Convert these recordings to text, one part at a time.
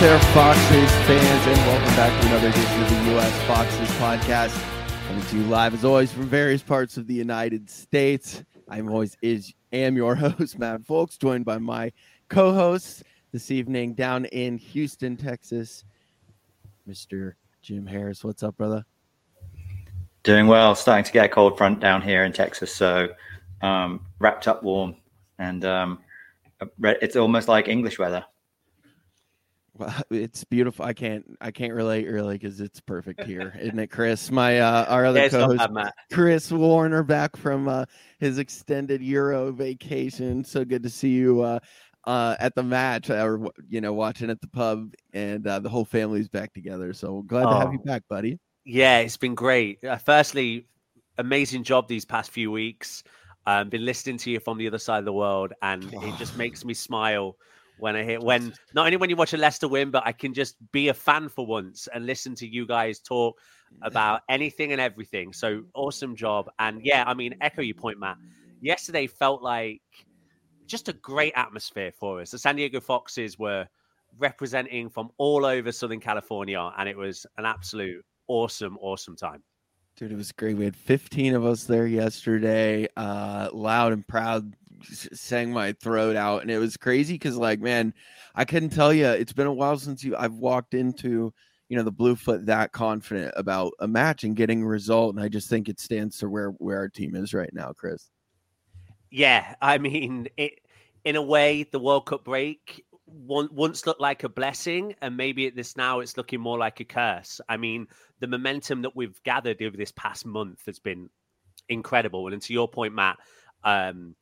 There, Foxes fans, and welcome back to another edition of the U.S. Foxes podcast. Coming to you live as always from various parts of the United States. I'm always is am your host, Matt Folks, joined by my co-hosts this evening down in Houston, Texas, Mr. Jim Harris. What's up, brother? Doing well. Starting to get a cold front down here in Texas, so um, wrapped up warm, and um, it's almost like English weather. It's beautiful. I can't I can't relate really because it's perfect here, isn't it, Chris? My uh, our other Yeah, co-host, Chris Warner, back from uh, his extended Euro vacation. So good to see you uh, uh, at the match, or you know, watching at the pub, and uh, the whole family's back together. So glad to have you Oh. back, buddy. Yeah, it's been great. Uh, firstly, amazing job these past few weeks. Um, been listening to you from the other side of the world, and it just makes me smile when I hear when not only when you watch a Leicester win, but I can just be a fan for once and listen to you guys talk about anything and everything. So awesome job. And yeah, I mean, echo your point, Matt. Yesterday felt like just a great atmosphere for us. The San Diego Foxes were representing from all over Southern California, and it was an absolute awesome, awesome time. Dude, it was great. We had 15 of us there yesterday. Uh, loud and proud, sang my throat out, and it was crazy because, like, man, I couldn't tell you. It's been a while since you. I've walked into, you know, the Bluefoot that confident about a match and getting a result, and I just think it stands to where where our team is right now, Chris. Yeah, I mean, it in a way, the World Cup break once looked like a blessing, and maybe at this now it's looking more like a curse. I mean, the momentum that we've gathered over this past month has been incredible. And to your point, Matt, um,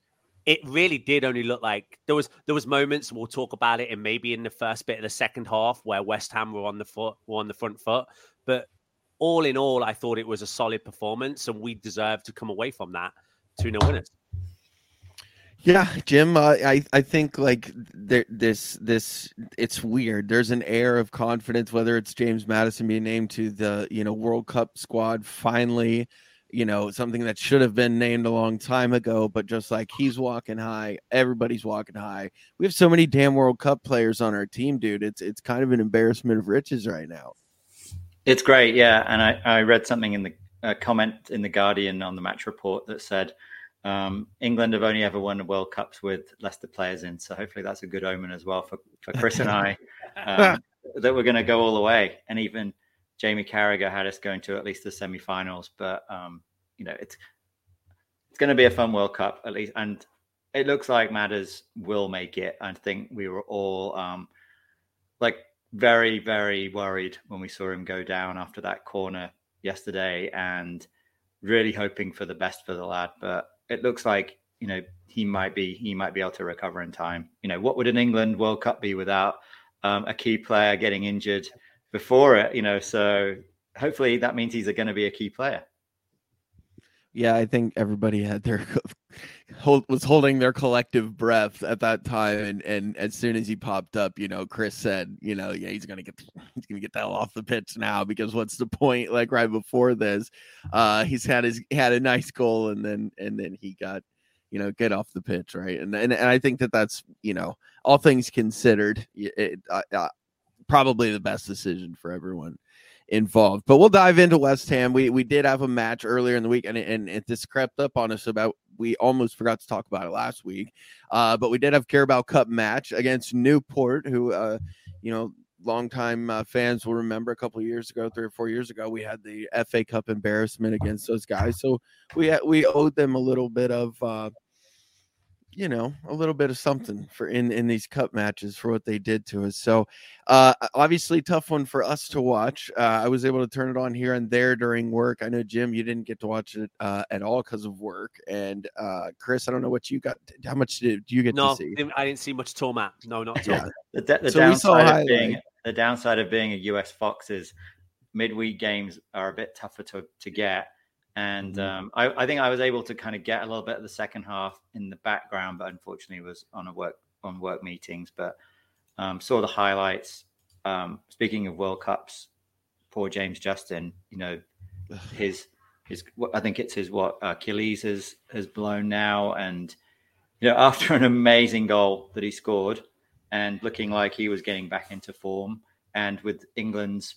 it really did only look like there was there was moments we'll talk about it, and maybe in the first bit of the second half where West Ham were on the foot were on the front foot, but all in all, I thought it was a solid performance, and we deserve to come away from that two 0 winners. Yeah, Jim. I I think like there this this it's weird. There's an air of confidence, whether it's James Maddison being named to the you know World Cup squad finally, you know something that should have been named a long time ago, but just like he's walking high, everybody's walking high. We have so many damn World Cup players on our team, dude. It's it's kind of an embarrassment of riches right now. It's great, yeah. And I, I read something in the uh, comment in the Guardian on the match report that said um, England have only ever won the World Cups with Leicester players in. So hopefully that's a good omen as well for, for Chris and I um, that we're going to go all the way. And even Jamie Carragher had us going to at least the semi-finals. But um, you know, it's it's going to be a fun World Cup at least, and it looks like Madders will make it. I think we were all um, like very, very worried when we saw him go down after that corner yesterday, and really hoping for the best for the lad. But it looks like you know he might be he might be able to recover in time. You know, what would an England World Cup be without um, a key player getting injured before it? You know, so hopefully that means he's going to be a key player. Yeah, I think everybody had their hold was holding their collective breath at that time, and and as soon as he popped up, you know, Chris said, you know, yeah, he's gonna get he's gonna get that off the pitch now because what's the point? Like right before this, uh, he's had his had a nice goal, and then and then he got, you know, get off the pitch, right? And and, and I think that that's you know, all things considered, y- it, uh, uh, probably the best decision for everyone involved. But we'll dive into West Ham. We we did have a match earlier in the week, and and it this crept up on us about. We almost forgot to talk about it last week, uh, but we did have Carabao Cup match against Newport, who uh, you know. Longtime uh, fans will remember a couple of years ago, three or four years ago, we had the FA Cup embarrassment against those guys. So we we owed them a little bit of uh, you know a little bit of something for in in these cup matches for what they did to us so uh obviously tough one for us to watch uh, i was able to turn it on here and there during work i know jim you didn't get to watch it uh at all because of work and uh chris i don't know what you got how much did you get No, to see didn't- I didn't see much at all, Matt. No, not at all. yeah The, da- the So downside of being the downside of being a US Fox is midweek games are a bit tougher to, to get. And Mhm. um, I, I think I was able to kind of get a little bit of the second half in the background, but unfortunately was on a work on work meetings. But um, saw the highlights. Um, speaking of World Cups, poor James Justin, you know, his his I think it's his what Achilles has has blown now, and you know after an amazing goal that he scored, and looking like he was getting back into form. And with England's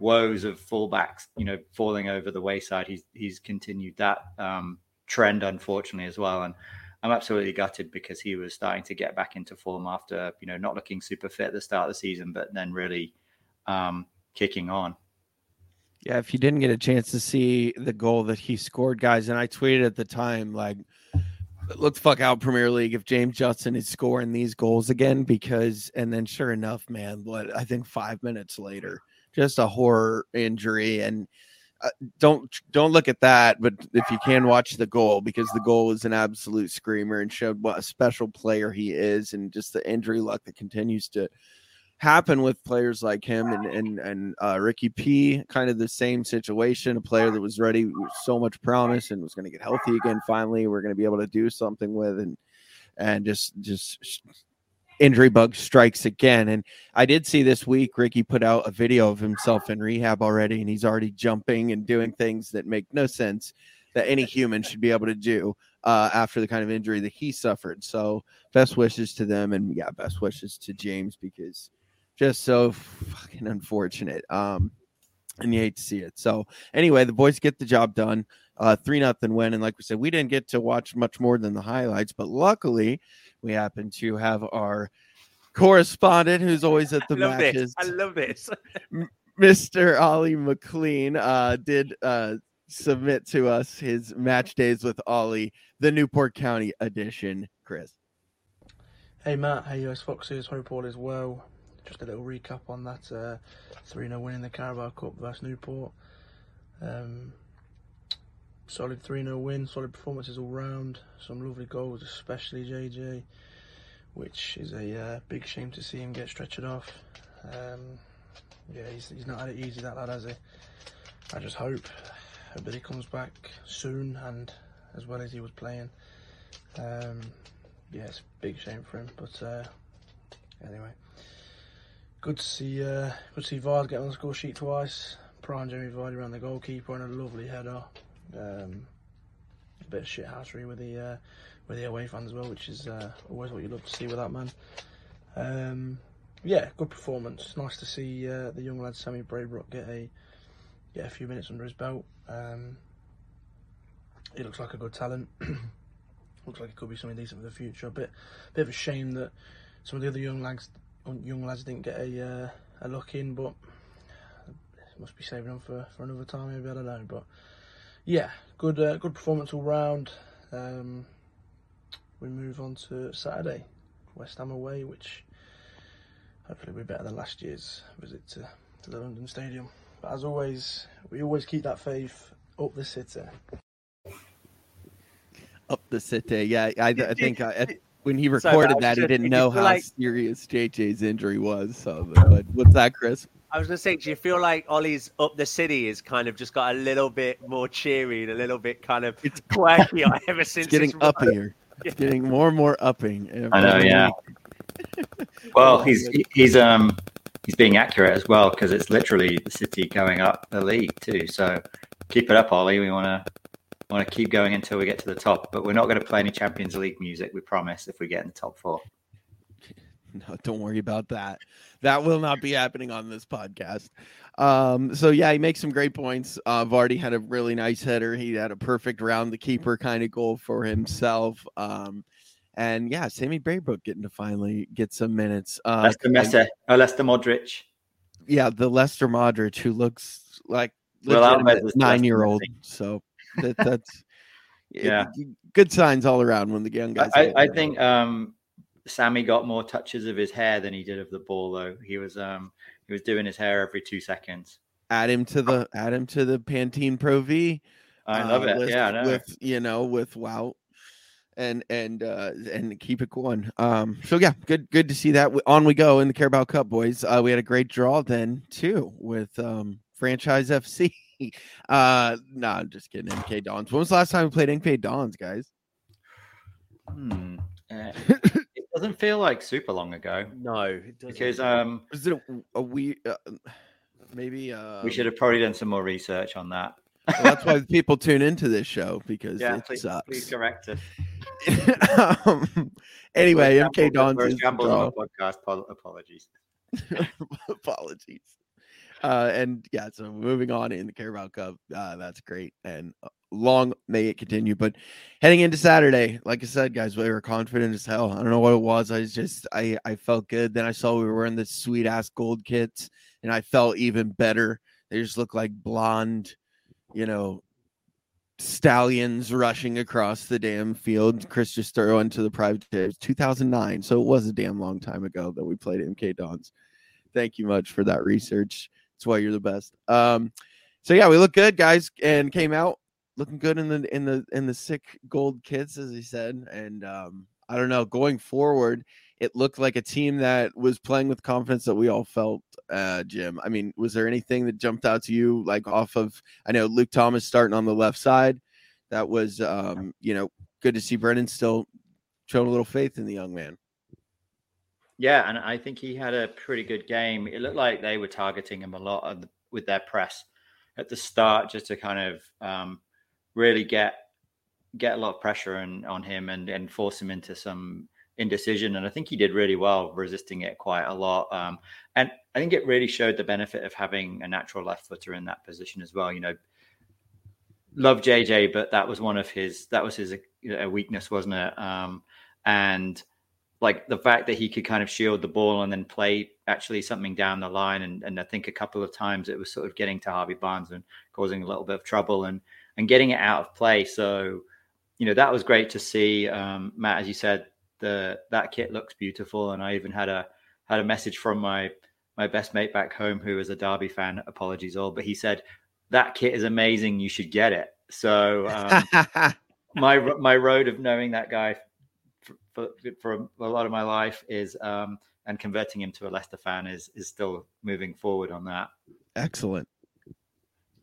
woes of fullbacks, you know, falling over the wayside, he's he's continued that um, trend, unfortunately, as well. And I'm absolutely gutted because he was starting to get back into form after you know not looking super fit at the start of the season, but then really um, kicking on. Yeah, if you didn't get a chance to see the goal that he scored, guys, and I tweeted at the time, like, let's fuck out Premier League if James Justin is scoring these goals again, because, and then sure enough, man, what I think five minutes later, just a horror injury, and uh, don't don't look at that, but if you can watch the goal, because the goal is an absolute screamer and showed what a special player he is, and just the injury luck that continues to happen with players like him and and and uh, Ricky P. Kind of the same situation. A player that was ready, so much promise, and was going to get healthy again. Finally, we're going to be able to do something with, and and just just injury bug strikes again. And I did see this week Ricky put out a video of himself in rehab already, and he's already jumping and doing things that make no sense that any human should be able to do uh, after the kind of injury that he suffered. So best wishes to them, and yeah, best wishes to James because just so fucking unfortunate. Um, and you hate to see it. So anyway, the boys get the job done. Uh, three nothing win, and like we said, we didn't get to watch much more than the highlights, but luckily we happen to have our correspondent who's always at the I matches. This. I love this. Mr. Ollie McLean uh, did uh, submit to us his match days with Ollie, the Newport County edition. Chris. Hey Matt, hey US Foxes, hope all is well. Just a little recap on that uh, 3 0 win in the Carabao Cup versus Newport. Um, solid 3 0 win, solid performances all round, some lovely goals, especially JJ, which is a uh, big shame to see him get stretchered off. Um, yeah, he's, he's not had it easy, that lad, has he? I just hope, hope that he comes back soon and as well as he was playing. Um, yeah, it's a big shame for him, but uh, anyway good to see uh, good to see Vard get on the score sheet twice. Prime Jamie Vardy around the goalkeeper and a lovely header. Um, a bit of shit shithousery with the uh, with the away fans as well, which is uh, always what you love to see with that man. Um, yeah, good performance. Nice to see uh, the young lad Sammy Braybrooke get a get a few minutes under his belt. Um, he looks like a good talent. looks like it could be something decent for the future. A bit, bit of a shame that some of the other young lads young lads didn't get a uh, a look in, but must be saving them for, for another time. Maybe I don't know, but yeah, good uh, good performance all round. Um, we move on to Saturday, West Ham away, which hopefully will be better than last year's visit to, to the London Stadium. But as always, we always keep that faith up the city. Up the city, yeah. I, I think I, when he recorded so, that, he didn't know how like, serious JJ's injury was. So, but what's that, Chris? I was going to say, do you feel like Ollie's up the city is kind of just got a little bit more cheery and a little bit kind of it's quirky ever since it's getting uppier. It's getting more and more upping. I know, yeah. well, he's he's um he's being accurate as well because it's literally the city going up the league too. So keep it up, Ollie. We want to want to keep going until we get to the top. But we're not going to play any Champions League music. We promise if we get in the top four. No, don't worry about that. That will not be happening on this podcast. Um, so yeah, he makes some great points. Uh, Vardy had a really nice header. He had a perfect round the keeper kind of goal for himself. Um, and yeah, Sammy Braybrooke getting to finally get some minutes. Uh, Leicester Messi, oh, Leicester Modric. Yeah, the Leicester Modric who looks like well, nine year old. So that, that's yeah, good signs all around when the young guys. I, I think um, Sammy got more touches of his hair than he did of the ball, though. He was um, he was doing his hair every two seconds. Add him to the add him to the Pantene Pro V. I love uh, it. With, yeah, with you know with wow and and uh and keep it going. Um, so yeah, good good to see that. On we go in the Carabao Cup, boys. Uh, we had a great draw then too with um franchise FC. uh, no, I'm just kidding. MK Dons. When was the last time we played MK Dons, guys? Hmm. Uh, doesn't feel like super long ago. No, it doesn't. Because um, is it a, a we? Uh, maybe uh, we should have probably done some more research on that. well, that's why people tune into this show because yeah, please, please correct us. um, anyway, MK gamble- Dons first is gamble draw. on the podcast. Apologies. Apologies. Uh, and yeah, so moving on in the Carabao Cup, uh, that's great, and uh, long may it continue. But heading into Saturday, like I said, guys, we were confident as hell. I don't know what it was. I was just I I felt good. Then I saw we were wearing the sweet ass gold kits, and I felt even better. They just look like blonde, you know, stallions rushing across the damn field. Chris just threw into the private was 2009, so it was a damn long time ago that we played MK Dons. Thank you much for that research. That's why you're the best. Um, so yeah, we look good, guys, and came out looking good in the in the in the sick gold kits, as he said. And um, I don't know, going forward, it looked like a team that was playing with confidence that we all felt. Uh, Jim, I mean, was there anything that jumped out to you, like off of? I know Luke Thomas starting on the left side. That was, um, you know, good to see Brendan still showing a little faith in the young man. Yeah, and I think he had a pretty good game. It looked like they were targeting him a lot the, with their press at the start, just to kind of um, really get get a lot of pressure on, on him and, and force him into some indecision. And I think he did really well resisting it quite a lot. Um, and I think it really showed the benefit of having a natural left footer in that position as well. You know, love JJ, but that was one of his that was his you know, weakness, wasn't it? Um, and like the fact that he could kind of shield the ball and then play actually something down the line. And, and I think a couple of times it was sort of getting to Harvey Barnes and causing a little bit of trouble and and getting it out of play. So, you know, that was great to see. Um, Matt, as you said, the that kit looks beautiful. And I even had a had a message from my my best mate back home who is a Derby fan. Apologies all, but he said that kit is amazing. You should get it. So um, my my road of knowing that guy for, for a lot of my life is um, and converting him to a Leicester fan is is still moving forward on that. Excellent.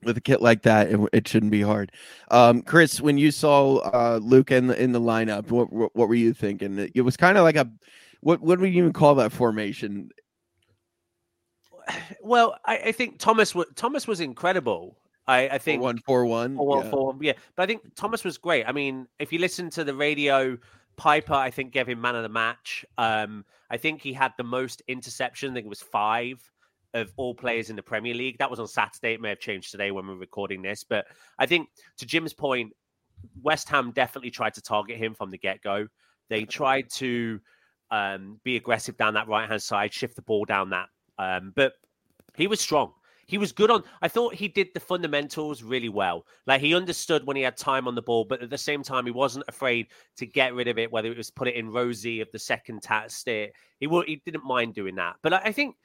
With a kit like that, it, it shouldn't be hard. Um, Chris, when you saw uh, Luke in the in the lineup, what what, what were you thinking? It was kind of like a what what do we even call that formation? Well, I, I think Thomas w- Thomas was incredible. I, I think one four one. Four, one, yeah. yeah. But I think Thomas was great. I mean, if you listen to the radio, Piper, I think, gave him man of the match. Um, I think he had the most interception. I think it was five of all players in the Premier League. That was on Saturday. It may have changed today when we're recording this. But I think, to Jim's point, West Ham definitely tried to target him from the get go. They tried to um, be aggressive down that right hand side, shift the ball down that. Um, but he was strong. He was good on. I thought he did the fundamentals really well. Like he understood when he had time on the ball, but at the same time, he wasn't afraid to get rid of it. Whether it was put it in Rosie of the second test, it he he didn't mind doing that. But I, think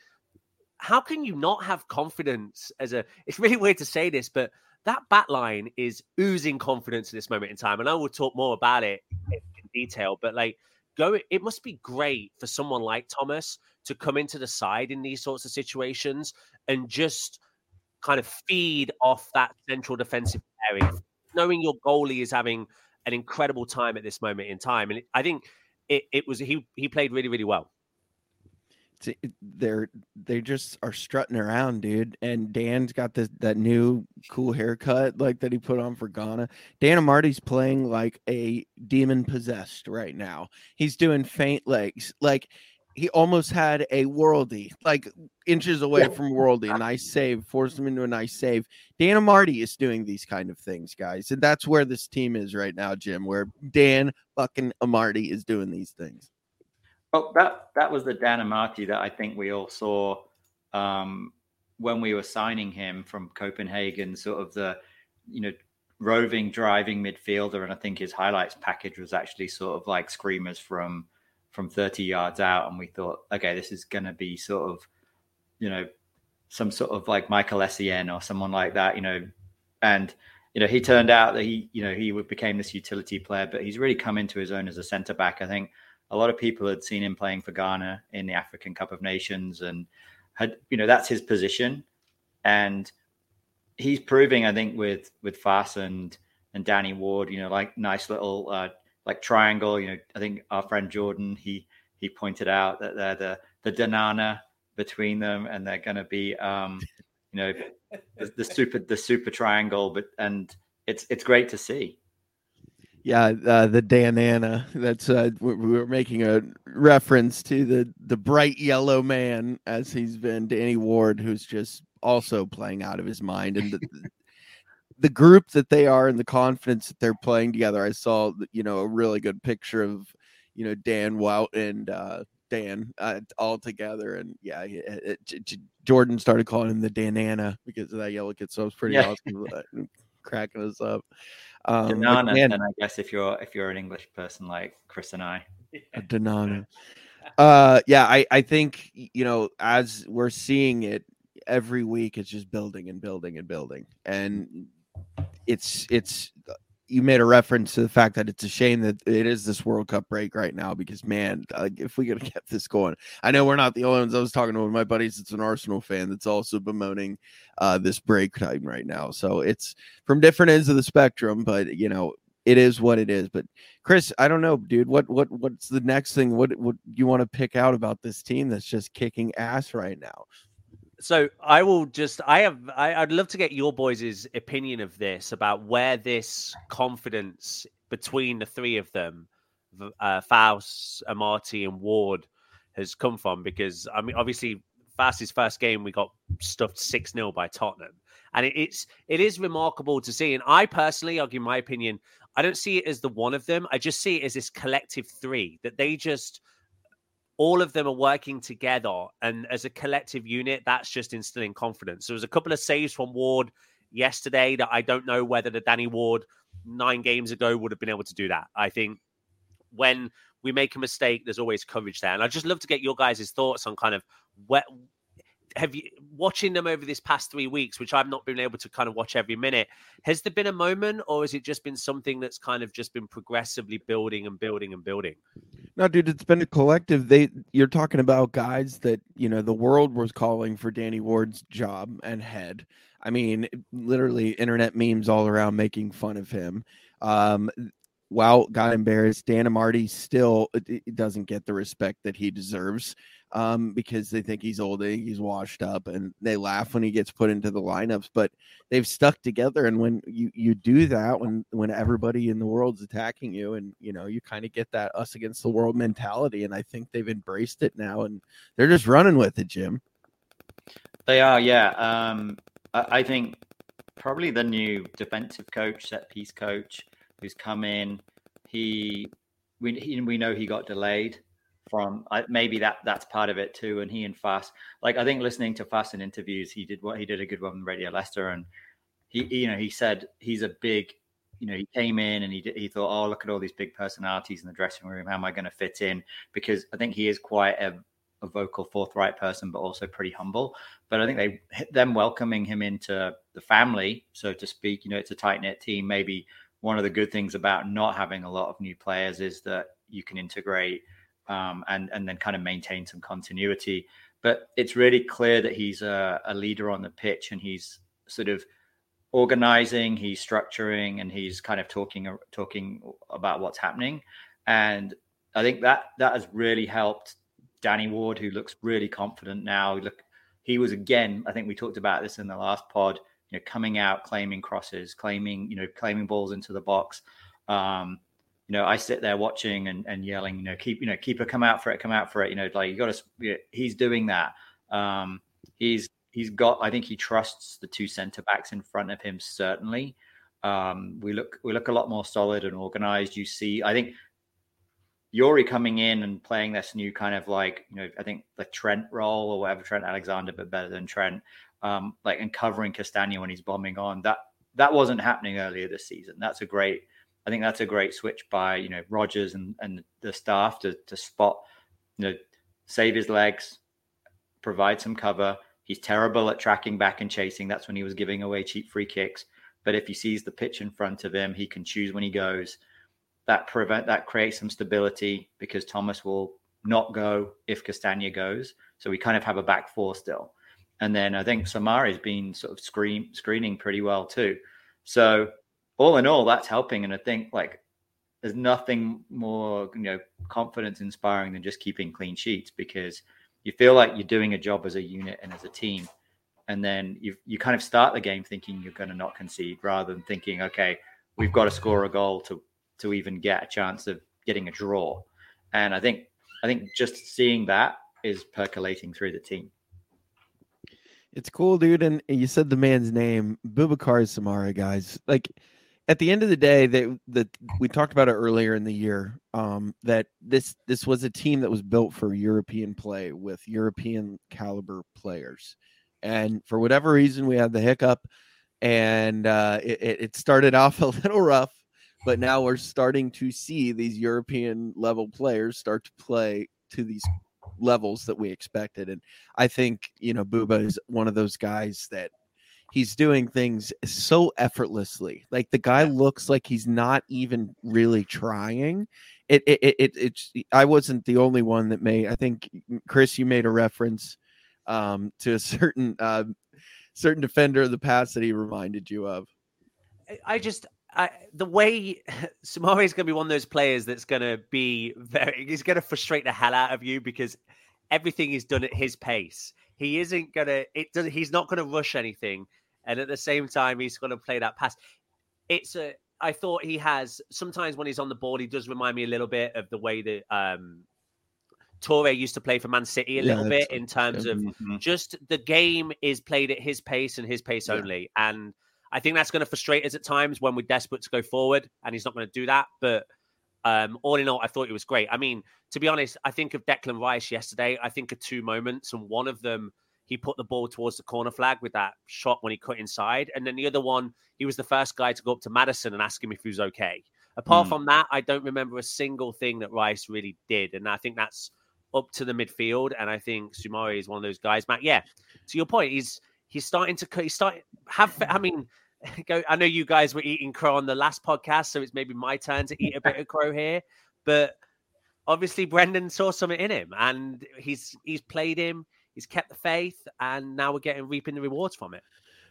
how can you not have confidence as a? It's really weird to say this, but that back line is oozing confidence at this moment in time, and I will talk more about it in detail. But like, go. It must be great for someone like Thomas to come into the side in these sorts of situations and just kind of feed off that central defensive area, knowing your goalie is having an incredible time at this moment in time. And I think it, it was he he played really really well. They're they just are strutting around, dude. And Dan's got this that new cool haircut like that he put on for Ghana. Dan Amartey's playing like a demon possessed right now. He's doing faint legs, like he almost had a worldy, like inches away yeah. from worldy. Nice save, forced him into a nice save. Dan Amartey is doing these kind of things, guys, and that's where this team is right now, Jim. Where Dan fucking Amartey is doing these things. Well, that that was the Dan Amartey that I think we all saw um, when we were signing him from Copenhagen. Sort of the, you know, roving, driving midfielder, and I think his highlights package was actually sort of like screamers from from 30 yards out and we thought okay this is going to be sort of you know some sort of like Michael Essien or someone like that you know. And you know he turned out that he you know he became this utility player but he's really come into his own as a center back. I think a lot of people had seen him playing for Ghana in the African Cup of Nations and had you know that's his position. And he's proving i think with with Faes and and Danny Ward you know like nice little uh like triangle. You know, I think our friend Jordan he he pointed out that they're the the Danana between them, and they're going to be um, you know the, the, super the super triangle. But and it's it's great to see. Yeah, uh, the Danana. That's uh, we were making a reference to the the bright yellow man as he's been Danny Ward, who's just also playing out of his mind, and the, the group that they are and the confidence that they're playing together. I saw you know a really good picture of you know Dan Wout and uh, Dan uh, all together, and yeah, it, it, Jordan started calling him the Danana because of that yellow kid. So it was pretty yeah. awesome, uh, cracking us up. Um, Danana, Dan, and I guess if you're if you're an English person like Chris and I, Danana. Uh, yeah, I I think you know as we're seeing it every week, it's just building and building and building, and it's it's you made a reference to the fact that it's a shame that it is this World Cup break right now because man, like if we could have kept this going, I know we're not the only ones. I was talking to one of my buddies that's an Arsenal fan that's also bemoaning uh, this break time right now. So it's from different ends of the spectrum, but you know it is what it is. But Chris, I don't know, dude. What what what's the next thing? What what you want to pick out about this team that's just kicking ass right now? So I will just I have I, would love to get your boys' opinion of this about where this confidence between the three of them, uh, Faes, Amartey, and Ward, has come from. Because I mean, obviously, Faes's first game we got stuffed six 0 by Tottenham, and it, it's it is remarkable to see. And I personally, I'll give my opinion. I don't see it as the one of them. I just see it as this collective three that they just all of them are working together and as a collective unit that's just instilling confidence. There was a couple of saves from ward yesterday that i don't know whether the danny ward nine games ago would have been able to do that. I think when we make a mistake there's always courage there. And i'd just love to get your guys' thoughts on kind of what have you watching them over this past three weeks, which I've not been able to kind of watch every minute? Has there been a moment, or has it just been something that's kind of just been progressively building and building and building? No, dude, it's been a collective. They you're talking about guys that you know the world was calling for Danny Ward's job and head. I mean, literally, internet memes all around making fun of him. Um, Wout got embarrassed. Dan Amartey still doesn't get the respect that he deserves um, because they think he's old, he's washed up, and they laugh when he gets put into the lineups. But they've stuck together, and when you you do that, when when everybody in the world's attacking you, and you know you kind of get that us against the world mentality, and I think they've embraced it now, and they're just running with it, Jim. They are, yeah. Um, I, I think probably the new defensive coach, set piece coach, who's come in. He we we know he got delayed from I, maybe that that's part of it too. And he and Faes, like I think listening to Faes in interviews, he did what he did a good one on Radio Leicester, and he you know he said he's a big you know he came in and he he thought oh look at all these big personalities in the dressing room. How am I going to fit in? Because I think he is quite a, a vocal forthright person but also pretty humble. But I think they them welcoming him into the family so to speak you know it's a tight knit team. Maybe one of the good things about not having a lot of new players is that you can integrate um, and and then kind of maintain some continuity. But it's really clear that he's a, a leader on the pitch, and he's sort of organizing, he's structuring, and he's kind of talking talking about what's happening. And I think that that has really helped Danny Ward, who looks really confident now. Look, he was again. I think we talked about this in the last pod. You know, coming out, claiming crosses, claiming you know, claiming balls into the box. Um, you know, I sit there watching and, and yelling, you know, keep, you know, keeper, come out for it, come out for it. You know, like you got to, you know, he's doing that. Um, he's, he's got, I think he trusts the two center backs in front of him. Certainly. Um, we look, we look a lot more solid and organized. You see, I think Youri coming in and playing this new kind of like, you know, I think the Trent role or whatever, Trent Alexander, but better than Trent, um, like, and covering Castagna when he's bombing on that, that wasn't happening earlier this season. That's a great, I think that's a great switch by you know Rodgers and, and the staff to to spot, you know, save his legs, provide some cover. He's terrible at tracking back and chasing. That's when he was giving away cheap free kicks. But if he sees the pitch in front of him, he can choose when he goes. That prevent that creates some stability because Thomas will not go if Castagna goes. So we kind of have a back four still. And then I think Soumaré's been sort of screen screening pretty well too. So all in all, that's helping. And I think like there's nothing more, you know, confidence inspiring than just keeping clean sheets because you feel like you're doing a job as a unit and as a team. And then you you kind of start the game thinking you're going to not concede rather than thinking, okay, we've got to score a goal to to even get a chance of getting a draw. And I think I think just seeing that is percolating through the team. It's cool, dude. And you said the man's name, Boubakary Soumaré, guys. Like at the end of the day, that that we talked about it earlier in the year. Um, that this this was a team that was built for European play with European caliber players, and for whatever reason, we had the hiccup, and uh, it, it started off a little rough, but now we're starting to see these European level players start to play to these levels that we expected. And I think, you know, Booba is one of those guys that he's doing things so effortlessly. Like the guy looks like he's not even really trying. It, it, it, it it's, I wasn't the only one that made, I think, Chris, you made a reference um, to a certain, uh, certain defender of the past that he reminded you of. I just, I, the way Soumaré is going to be one of those players that's going to be very, he's going to frustrate the hell out of you because everything is done at his pace. He isn't going to, it does, he's not going to rush anything. And at the same time, he's going to play that pass. It's a, I thought he has, sometimes when he's on the board, he does remind me a little bit of the way that, um, Toure used to play for Man City a yeah, little bit in terms of mm-hmm. just the game is played at his pace and his pace yeah. only. And I think that's going to frustrate us at times when we're desperate to go forward, and he's not going to do that. But um, all in all, I thought it was great. I mean, to be honest, I think of Declan Rice yesterday. I think of two moments, and one of them, he put the ball towards the corner flag with that shot when he cut inside, and then the other one, he was the first guy to go up to Maddison and ask him if he was okay. Apart mm. from that, I don't remember a single thing that Rice really did, and I think that's up to the midfield. And I think Soumaré is one of those guys. Matt, yeah, to your point, he's he's starting to he's starting have I mean go I know you guys were eating crow on the last podcast so it's maybe my turn to eat a bit of crow here but obviously Brendan saw something in him and he's he's played him he's kept the faith and now we're getting reaping the rewards from it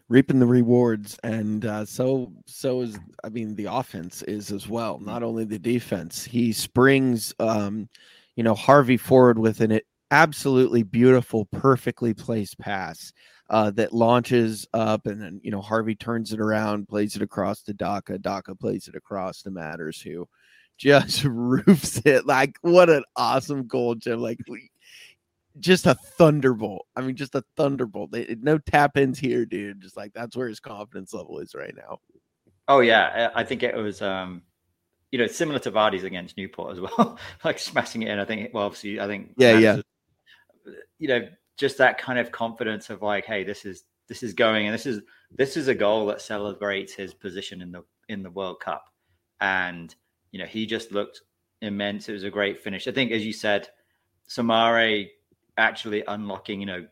reaping the rewards and uh, so so is I mean the offense is as well not only the defense he springs um you know Harvey forward with an absolutely beautiful perfectly placed pass uh, that launches up, and then you know Harvey turns it around, plays it across to Daka. Daka plays it across to Madders, who just roofs it. Like what an awesome goal, Jim! Like just a thunderbolt. I mean, just a thunderbolt. no tap ins here, dude. Just like that's where his confidence level is right now. Oh yeah, I think it was. um you know, similar to Vardy's against Newport as well, like smashing it in. I think, well, obviously, I think, yeah, yeah. you know, just that kind of confidence of like, hey, this is this is going, and this is this is a goal that celebrates his position in the in the World Cup, and you know he just looked immense. It was a great finish. I think, as you said, Soumaré actually unlocking, you know,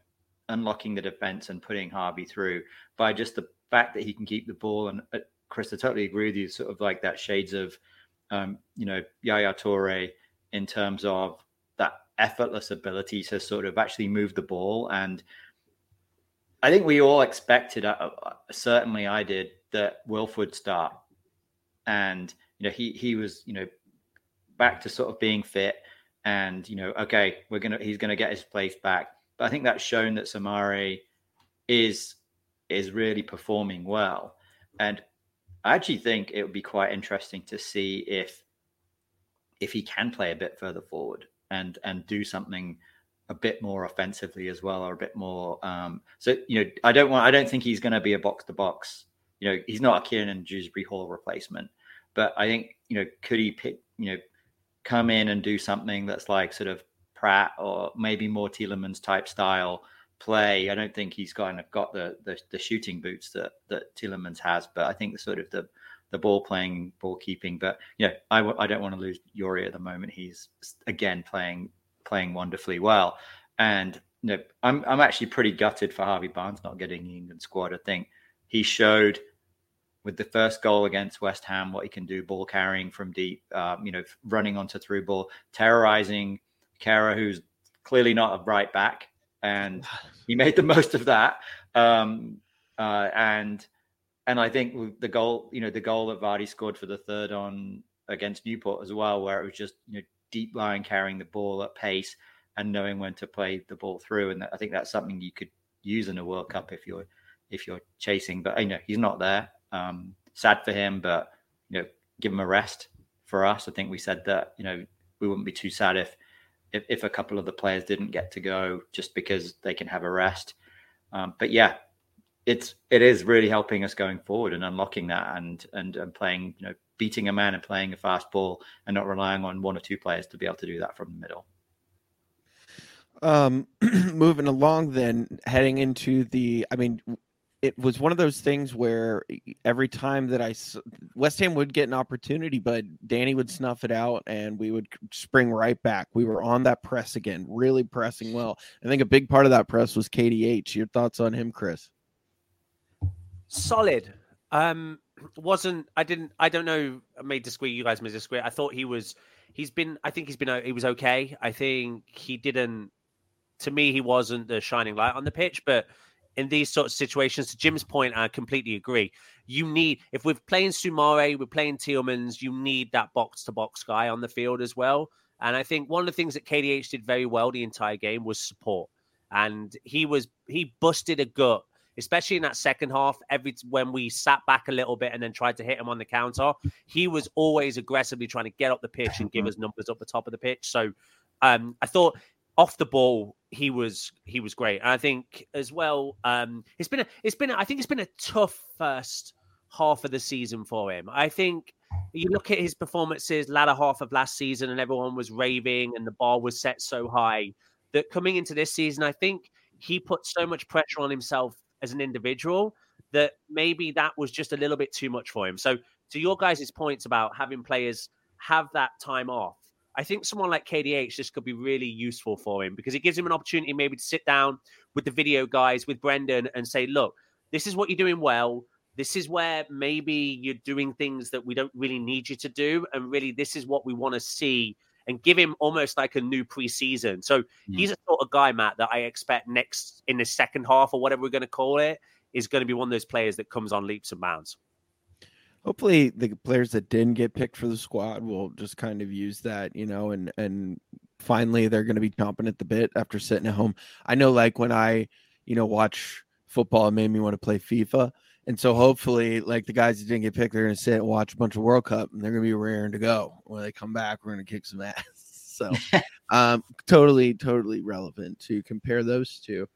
unlocking the defense and putting Harvey through by just the fact that he can keep the ball. And uh, Chris, I totally agree with you. Sort of like that shades of, um, you know, Yaya Toure in terms of that effortless ability to sort of actually move the ball. And I think we all expected, uh, uh, certainly I did, that Wilf would start. And, you know, he, he was, you know, back to sort of being fit and, you know, okay, we're to, he's to get his place back. But I think that's shown that Soumaré is, is really performing well. And I actually think it would be quite interesting to see if, if he can play a bit further forward and and do something a bit more offensively as well, or a bit more. Um, so you know, I don't want. I don't think he's going to be a box to box. You know, he's not a Kiernan Dewsbury Hall replacement, but I think you know, could he pick? You know, come in and do something that's like sort of Pratt or maybe more Tielemans type style play. I don't think he's kind of got the, the the, shooting boots that that Tielemans has, but I think the sort of the the ball playing, ball keeping. But you know, I w- I don't want to lose Yuri at the moment. He's again playing playing wonderfully well, and you know, I'm I'm actually pretty gutted for Harvey Barnes not getting the England squad. I think he showed with the first goal against West Ham what he can do, ball carrying from deep, um, you know, running onto through ball, terrorizing Kehrer, who's clearly not a right back, and he made the most of that. Um, uh, and and I think the goal, you know, the goal that Vardy scored for the third on against Newport as well, where it was just you know deep line carrying the ball at pace and knowing when to play the ball through, and I think that's something you could use in a World Cup if you're if you're chasing. But you know, he's not there. Um, sad for him, but you know, give him a rest for us. I think we said that you know we wouldn't be too sad if if, if a couple of the players didn't get to go just because they can have a rest. Um, but yeah, it's it is really helping us going forward and unlocking that and and and playing you know beating a man and playing a fast ball and not relying on one or two players to be able to do that from the middle. Um, moving along, then heading into the, I mean, it was one of those things where every time that I West Ham would get an opportunity, but Danny would snuff it out, and we would spring right back. We were on that press again, really pressing well. I think a big part of that press was KDH. Your thoughts on him, Chris? Solid. Um, wasn't I didn't I don't know. I may square. You guys may square. I thought he was. He's been. I think he's been. He was okay. I think he didn't. To me, he wasn't the shining light on the pitch, but in these sort of situations, to Jim's point, I completely agree. You need, if we're playing Soumaré, we're playing Tielemans, you need that box to box guy on the field as well. And I think one of the things that KDH did very well the entire game was support. And he was, he busted a gut, especially in that second half. Every when we sat back a little bit and then tried to hit him on the counter, he was always aggressively trying to get up the pitch and give us numbers up the top of the pitch. So um, I thought off the ball, he was he was great. And I think as well, um, it's been a it's been a, I think it's been a tough first half of the season for him. I think you look at his performances latter half of last season, and everyone was raving, and the bar was set so high that coming into this season, I think he put so much pressure on himself as an individual that maybe that was just a little bit too much for him. So to your guys' points about having players have that time off I think someone like KDH this could be really useful for him because it gives him an opportunity maybe to sit down with the video guys with Brendan and say, look, this is what you're doing well. This is where maybe you're doing things that we don't really need you to do. And really, this is what we want to see and give him almost like a new preseason. So mm. he's a sort of guy, Matt, that I expect next in the second half or whatever we're going to call it is going to be one of those players that comes on leaps and bounds hopefully the players that didn't get picked for the squad will just kind of use that, you know, and and finally they're going to be chomping at the bit after sitting at home. I know, like when I, you know, watch football, it made me want to play FIFA. And so hopefully, like the guys that didn't get picked, they're going to sit and watch a bunch of World Cup, and they're going to be raring to go when they come back. We're going to kick some ass. So, um, totally, totally relevant to compare those two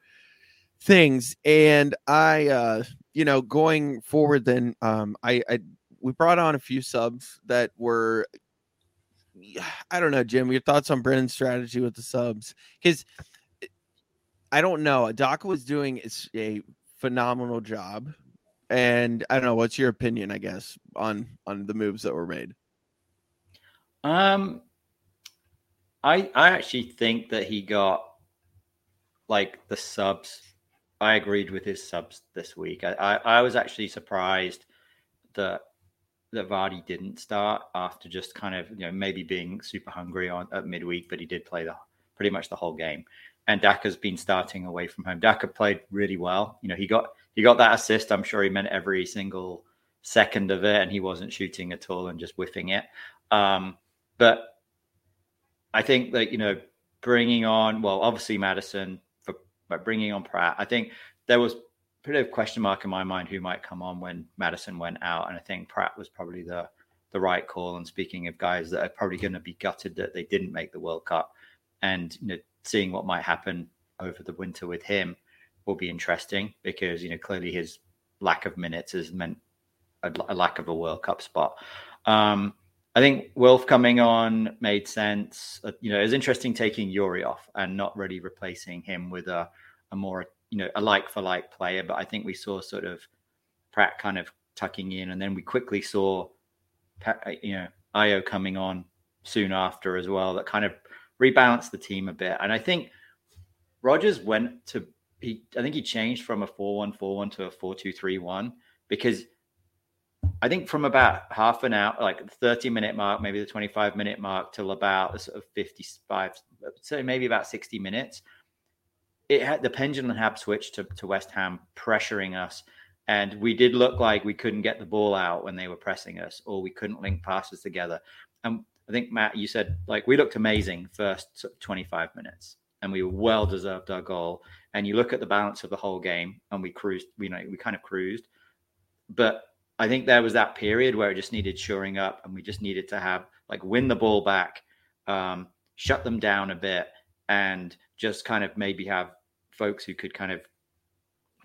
things. And I, uh, you know, going forward, then um, I, I we brought on a few subs that were I don't know, Jim, your thoughts on Brendan's strategy with the subs? Because eh, I don't know. Doc was doing a phenomenal job. And I don't know, what's your opinion, I guess, on on the moves that were made? Um I I actually think that he got like the subs. I agreed with his subs this week. I, I, I was actually surprised that that Vardy didn't start after just kind of you know maybe being super hungry on at midweek, but he did play the pretty much the whole game. And Daka's been starting away from home. Daka played really well. You know, he got he got that assist. I'm sure he meant every single second of it, and he wasn't shooting at all and just whiffing it. Um, but I think that you know bringing on well, obviously Maddison for but bringing on Pratt. I think there was bit of question mark in my mind who might come on when Maddison went out, and I think Pratt was probably the the right call. And speaking of guys that are probably going to be gutted that they didn't make the World Cup, and you know, seeing what might happen over the winter with him will be interesting because you know clearly his lack of minutes has meant a, a lack of a World Cup spot. Um, I think Wilf coming on made sense. Uh, you know, it was interesting taking Yuri off and not really replacing him with a, a more you know a like for like player, but I think we saw sort of Pratt kind of tucking in, and then we quickly saw uh, you know Ayo coming on soon after as well. That kind of rebalanced the team a bit, and I think Rodgers went to he. I think he changed from a four-one-four-one to a four-two-three-one because I think from about half an hour, like the 30 minute mark, maybe the 25 minute mark, till about sort of 55, so maybe about 60 minutes, it had the pendulum had switched to, to West Ham pressuring us. And we did look like we couldn't get the ball out when they were pressing us, or we couldn't link passes together. And I think Matt, you said like we looked amazing first 25 minutes, and we well deserved our goal. And you look at the balance of the whole game, and we cruised. You know, we kind of cruised, but I think there was that period where it just needed shoring up, and we just needed to have like win the ball back, um, shut them down a bit, and just kind of maybe have folks who could kind of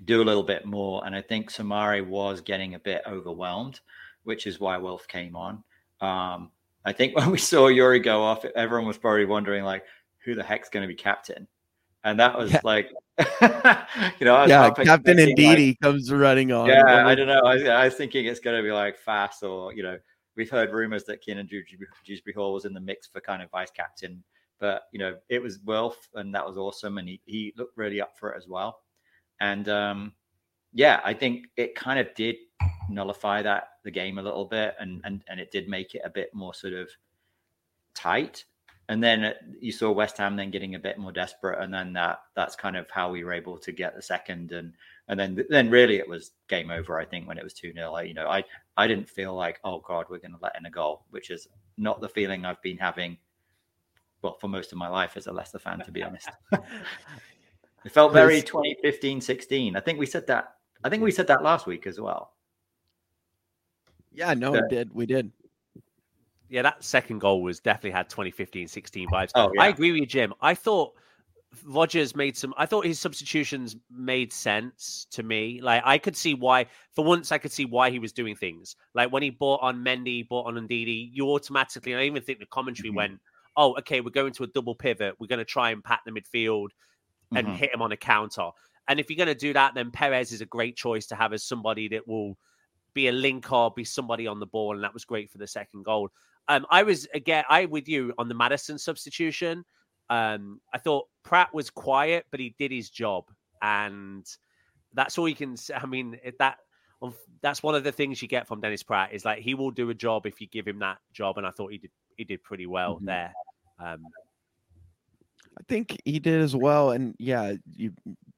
do a little bit more. And I think Soumaré was getting a bit overwhelmed, which is why Wilf came on. Um, I think when we saw Youri go off, everyone was probably wondering like, who the heck's going to be captain? And that was yeah. like, you know, yeah, Captain Ndidi like, comes running on. Yeah, I don't know. I, I was thinking it's going to be like Faes or you know, we've heard rumors that Kiernan Dewsbury Hall was in the mix for kind of vice captain, but you know, it was Wilf, and that was awesome, and he he looked really up for it as well. And um, yeah, I think it kind of did nullify that the game a little bit, and and and it did make it a bit more sort of tight. And then you saw West Ham then getting a bit more desperate, and then that that's kind of how we were able to get the second, and and then then really it was game over. I think when it was two 0 you know, I I didn't feel like oh god we're going to let in a goal, which is not the feeling I've been having. Well, for most of my life as a Leicester fan, to be honest. It felt very 2015 16. I think we said that. I think we said that last week as well. Yeah, no, we did. We did. Yeah, that second goal was definitely had 2015 16 vibes. Oh, yeah. I agree with you, Jim. I thought Rodgers made some. I thought his substitutions made sense to me. Like I could see why. For once, I could see why he was doing things. Like when he bought on Mendy, bought on Ndidi, you automatically. I even think the commentary mm-hmm. went, "Oh, okay, we're going to a double pivot. We're going to try and pat the midfield and mm-hmm. hit him on a counter. And if you're going to do that, then Perez is a great choice to have as somebody that will be a linker, be somebody on the ball, and that was great for the second goal. Um, I was again, I with you on the Maddison substitution. Um, I thought Praet was quiet, but he did his job, and that's all you can. say. I mean, that that's one of the things you get from Dennis Praet is like he will do a job if you give him that job, and I thought he did he did pretty well mm-hmm. there. Um, I think he did as well. And yeah, you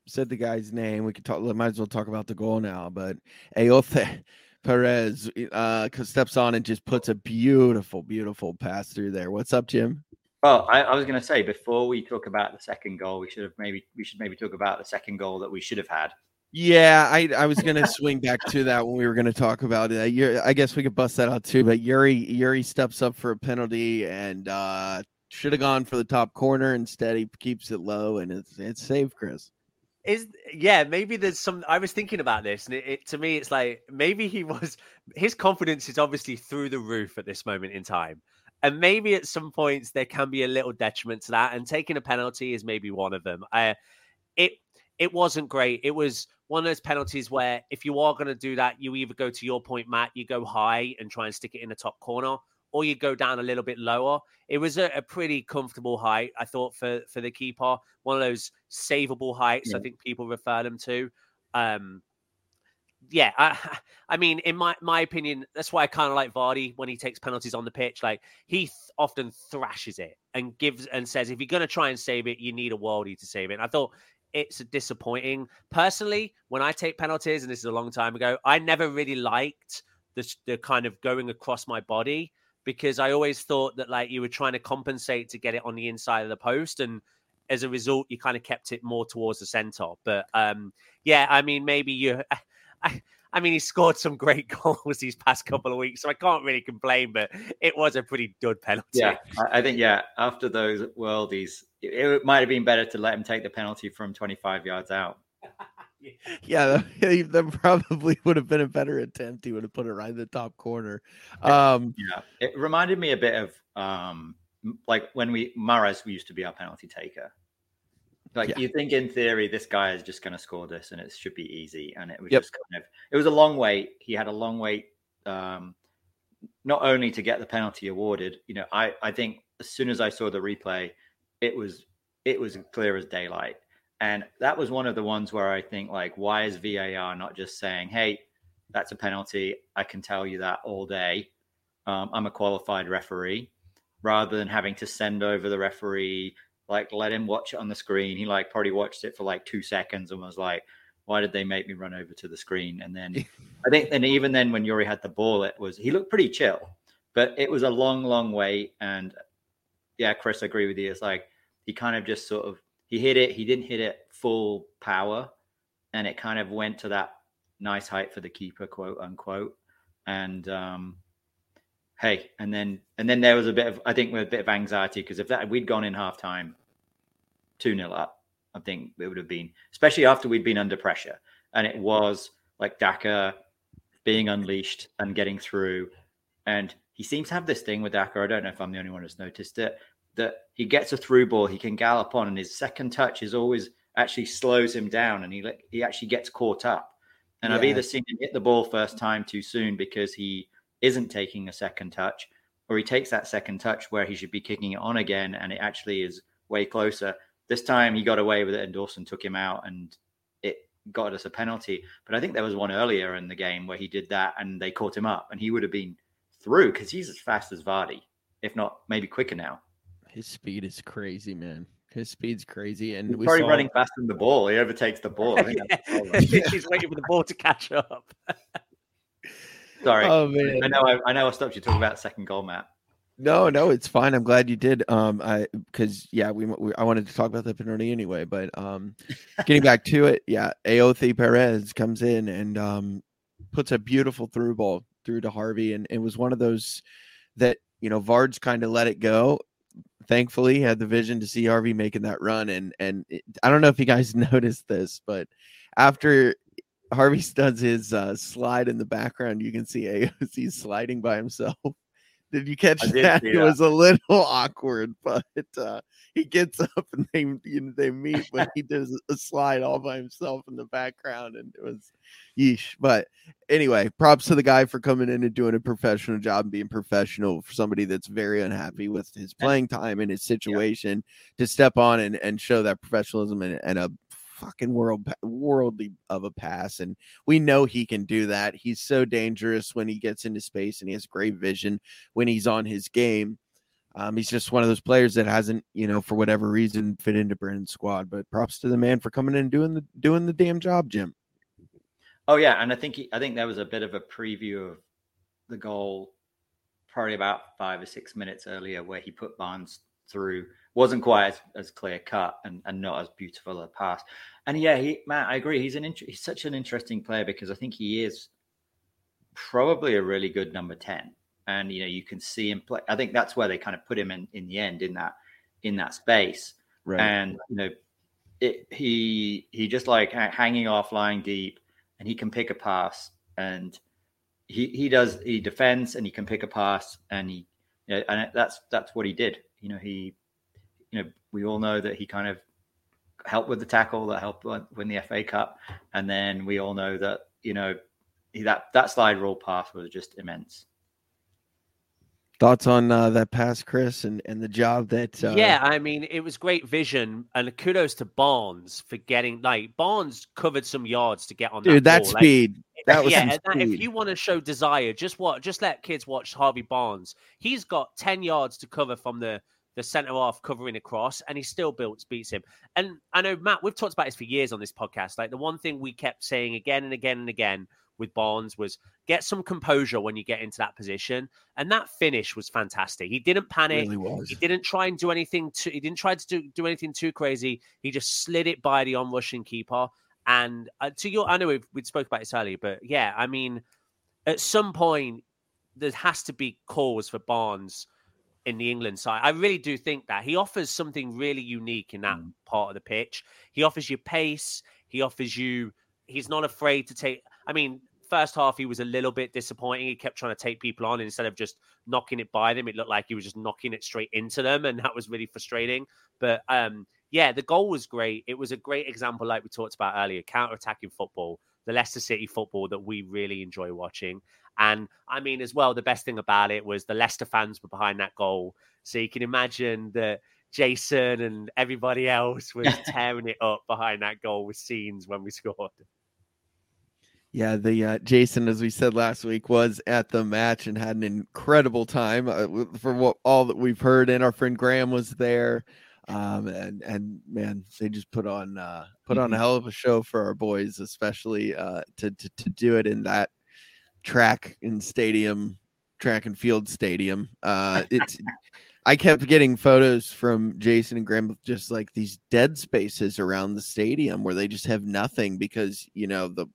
said the guy's name. We could talk. Might as well talk about the goal now. But Ayoze Perez uh, steps on and just puts a beautiful, beautiful pass through there. What's up, Jim? Well, I, I was going to say before we talk about the second goal, we should have maybe we should maybe talk about the second goal that we should have had. Yeah, I, I was gonna swing back to that when we were gonna talk about it. I guess we could bust that out too. But Youri Youri steps up for a penalty and uh, should have gone for the top corner. Instead, he keeps it low and it's it's safe, Chris. Is yeah, maybe there's some. I was thinking about this, and it, it, to me, it's like maybe he was his confidence is obviously through the roof at this moment in time, and maybe at some points there can be a little detriment to that. And taking a penalty is maybe one of them. I, it it wasn't great. It was one of those penalties where if you are going to do that, you either go to your point, Matt, you go high and try and stick it in the top corner, or you go down a little bit lower. It was a, a, pretty comfortable height, I thought, for for the keeper. One of those savable heights, yeah. I think people refer them to. Um, yeah, I, I mean, in my my opinion, that's why I kind of like Vardy when he takes penalties on the pitch. Like he th- often thrashes it and gives and says, if you're going to try and save it, you need a worldie to save it. And I thought it's disappointing. Personally, when I take penalties, and this is a long time ago, I never really liked the, the kind of going across my body because I always thought that like you were trying to compensate to get it on the inside of the post and as a result you kind of kept it more towards the center. But um yeah I mean maybe you I, I mean he scored some great goals these past couple of weeks so I can't really complain but it was a pretty good penalty. Yeah I think yeah after those worldies it, it might have been better to let him take the penalty from 25 yards out yeah, that probably would have been a better attempt. He would have put it right in the top corner. Um, yeah, it reminded me a bit of um, like when we Mahrez we used to be our penalty taker. Like yeah. you think in theory this guy is just going to score this and it should be easy, and it was yep. just kind of it was a long wait. He had a long wait, um, not only to get the penalty awarded. You know, I I think as soon as I saw the replay, it was it was clear as daylight and that was one of the ones where I think, like, why is VAR not just saying, hey, that's a penalty? I can tell you that all day. Um, I'm a qualified referee, rather than having to send over the referee, like, let him watch it on the screen. He, like, probably watched it for like two seconds and was like, why did they make me run over to the screen? And then I think, and even then, when Youri had the ball, it was, he looked pretty chill, but it was a long, long wait. And yeah, Chris, I agree with you. It's like, he kind of just sort of he hit it. He didn't hit it full power, and it kind of went to that nice height for the keeper, quote unquote. and um, hey, and then and then there was a bit of I think with a bit of anxiety because if that we'd gone in half time, two 0 up, I think it would have been especially after we'd been under pressure, and it was like Daka being unleashed and getting through, and he seems to have this thing with Daka. I don't know if I'm the only one who's noticed it that he gets a through ball, he can gallop on, and his second touch is always actually slows him down, and he he actually gets caught up. And yeah. I've either seen him hit the ball first time too soon because he isn't taking a second touch, or he takes that second touch where he should be kicking it on again, and it actually is way closer. This time he got away with it, and Dawson took him out, and it got us a penalty. But I think there was one earlier in the game where he did that, and they caught him up, and he would have been through because he's as fast as Vardy, if not maybe quicker now. His speed is crazy, man. His speed's crazy, and he's probably saw... running faster than the ball. He overtakes the ball. He's waiting for the ball to catch up. Sorry, oh, man. I know. I, I, know. I stopped you talking about second goal, Matt. No, no, it's fine. I'm glad you did. Um, I because yeah, we, we, I wanted to talk about the penalty anyway, but um, getting back to it, yeah, Ayoze Perez comes in and um puts a beautiful through ball through to Harvey, and it was one of those that you know Vards kind of let it go, thankfully had the vision to see Harvey making that run. And and it, I don't know if you guys noticed this, but after Harvey does his uh, slide in the background, you can see Ayoze sliding by himself. Did you catch that? It was a little awkward, but uh, he gets up and they you know, they meet but he does a slide all by himself in the background, and it was yeesh. But anyway, props to the guy for coming in and doing a professional job and being professional for somebody that's very unhappy with his playing time and his situation yeah. to step on and, and show that professionalism and, and a fucking world worldly of a pass and we know he can do that. He's so dangerous when he gets into space and he has great vision when he's on his game. Um, he's just one of those players that hasn't you know for whatever reason fit into Brendan's squad but props to the man for coming in and doing the doing the damn job Jim. Oh yeah and I think he, I think that was a bit of a preview of the goal probably about five or six minutes earlier where he put Barnes through wasn't quite as, as clear cut and, and not as beautiful a pass. And yeah, he, Matt, I agree. He's an he's such an interesting player because I think he is probably a really good number ten. And you know, you can see him play. I think that's where they kind of put him in in the end in that in that space. Right. And you know, it, he he just like hanging off, lying deep, and he can pick a pass. And he he does he defends and he can pick a pass, and he you know, and that's that's what he did. You know, he you know, we all know that he kind of helped with the tackle that helped win the FA Cup, and then we all know that you know that that slide rule pass was just immense. Thoughts on uh, that pass, Chris, and, and the job that? Uh... Yeah, I mean, it was great vision, and kudos to Barnes for getting like Barnes covered some yards to get on. Dude, that, that speed. Like, that was yeah. That, if you want to show desire, just what, just let kids watch Harvey Barnes. He's got ten yards to cover from the the centre half covering across, and he still built beats him. And I know Matt, we've talked about this for years on this podcast. Like the one thing we kept saying again and again and again with Barnes was get some composure when you get into that position. And that finish was fantastic. He didn't panic. Really he didn't try and do anything too he didn't try to do, do anything too crazy. He just slid it by the on-rushing keeper. And uh, to your I know we've we spoke about this earlier, but yeah, I mean, at some point there has to be cause for Barnes in the England side. I really do think that he offers something really unique in that mm. part of the pitch. He offers you pace. He offers you. He's not afraid to take. I mean, first half he was a little bit disappointing. He kept trying to take people on instead of just knocking it by them. It looked like he was just knocking it straight into them, and that was really frustrating. But um, yeah, the goal was great. It was a great example, like we talked about earlier, counter-attacking football, the Leicester City football that we really enjoy watching. And I mean, as well, the best thing about it was the Leicester fans were behind that goal. So you can imagine that Jason and everybody else was tearing it up behind that goal with scenes when we scored. Yeah, the uh, Jason, as we said last week, was at the match and had an incredible time. Uh, for what all that we've heard, and our friend Graham was there, um, and and man, they just put on uh, put on a mm-hmm. hell of a show for our boys, especially uh, to, to to do it in that track and stadium, track and field stadium. Uh, it's I kept getting photos from Jason and Graham just like these dead spaces around the stadium where they just have nothing because you know the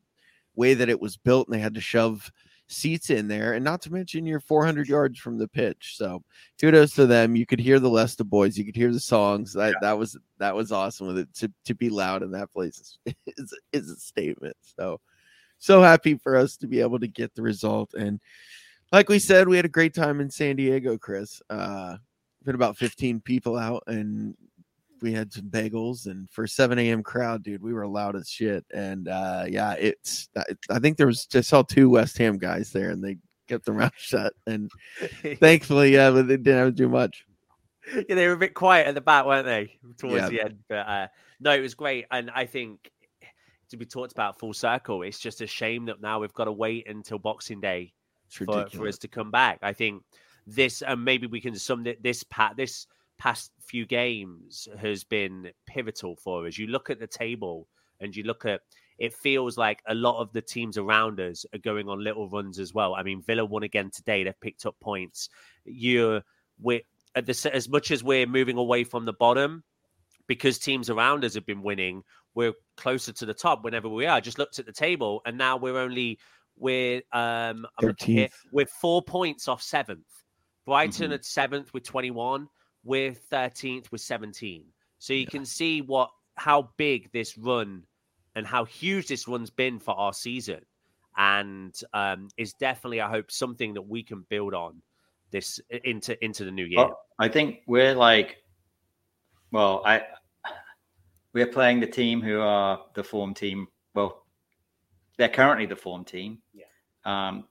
way that it was built and they had to shove seats in there, and not to mention you're 400 yards from the pitch. So kudos to them. You could hear the Leicester boys, you could hear the songs. That that was that was awesome with it to to be loud in that place is is, is a statement. So so happy for us to be able to get the result and like we said, we had a great time in San Diego, Chris. Uh, been about 15 people out and we had some bagels and for 7 a.m crowd dude we were loud as shit. And uh yeah it's i think there was just saw two west ham guys there and they kept their mouth shut. And thankfully yeah but they didn't have to do much. Yeah they were a bit quiet at the back weren't they? Towards yeah. the end but uh no it was great. And i think to be talked about full circle it's just a shame that now we've got to wait until boxing day for, for us to come back. I think this and maybe we can sum this pat this past few games has been pivotal for us. You look at the table and you look at it feels like a lot of the teams around us are going on little runs as well. I mean, Villa won again today. They've picked up points. You're we at the as much as we're moving away from the bottom because teams around us have been winning. We're closer to the top whenever we are. I just looked at the table and now we're only we're um here, we're four points off seventh. Brighton mm-hmm. at seventh with 21 we're 13th with 17. So you yeah. can see what how big this run and how huge this run's been for our season. And um, is definitely, I hope, something that we can build on this into into the new year. Well, I think we're like, well, I we're playing the team who are the form team. Well, they're currently the form team. Yeah. Um,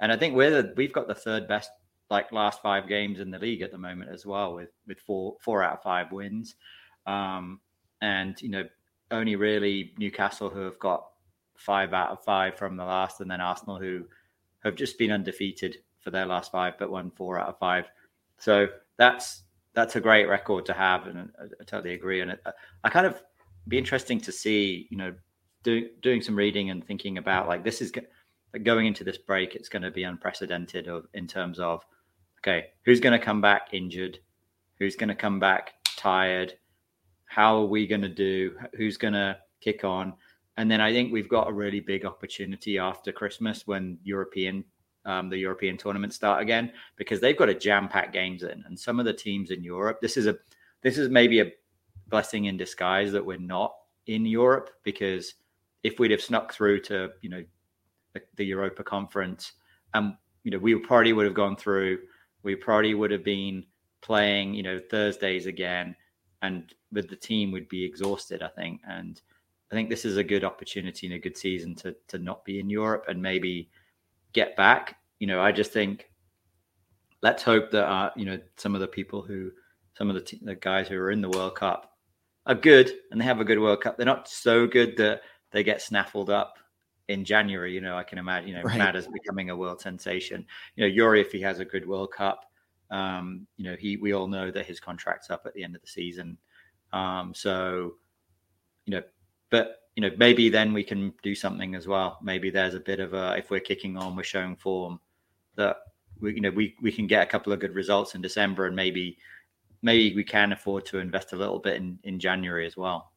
and I think we're the, we've got the third best like last five games in the league at the moment as well, with with four four out of five wins, um, and you know only really Newcastle who have got five out of five from the last, and then Arsenal who have just been undefeated for their last five, but won four out of five. So that's that's a great record to have, and I, I totally agree. And it, I kind of be interesting to see, you know, doing doing some reading and thinking about like this is going into this break. It's going to be unprecedented of in terms of okay, who's going to come back injured? Who's going to come back tired? How are we going to do? Who's going to kick on? And then I think we've got a really big opportunity after Christmas when European um, the European tournaments start again because they've got a jam-packed games in, and some of the teams in Europe. This is a this is maybe a blessing in disguise that we're not in Europe because if we'd have snuck through to you know the, the Europa Conference, and um, you know we probably would have gone through we probably would have been playing, you know, Thursdays again, and with the team would be exhausted. I think, and I think this is a good opportunity and a good season to to not be in Europe and maybe get back. You know, I just think let's hope that uh, you know some of the people who some of the, the guys who are in the World Cup are good and they have a good World Cup. They're not so good that they get snaffled up in January. You know, I can imagine, you know, right. Is becoming a world sensation. You know, Youri, if he has a good World Cup, um, you know, he we all know that his contract's up at the end of the season. Um, so, you know, but you know, maybe then we can do something as well. Maybe there's a bit of a if we're kicking on, we're showing form that we, you know, we we can get a couple of good results in December, and maybe maybe we can afford to invest a little bit in in January as well.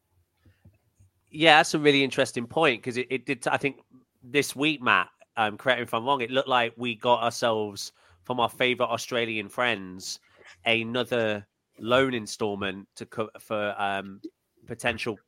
Yeah, that's a really interesting point because it, it did. I think this week, Matt, um, correct me if I'm wrong, it looked like we got ourselves from our favorite Australian friends another loan installment to co- for um, potential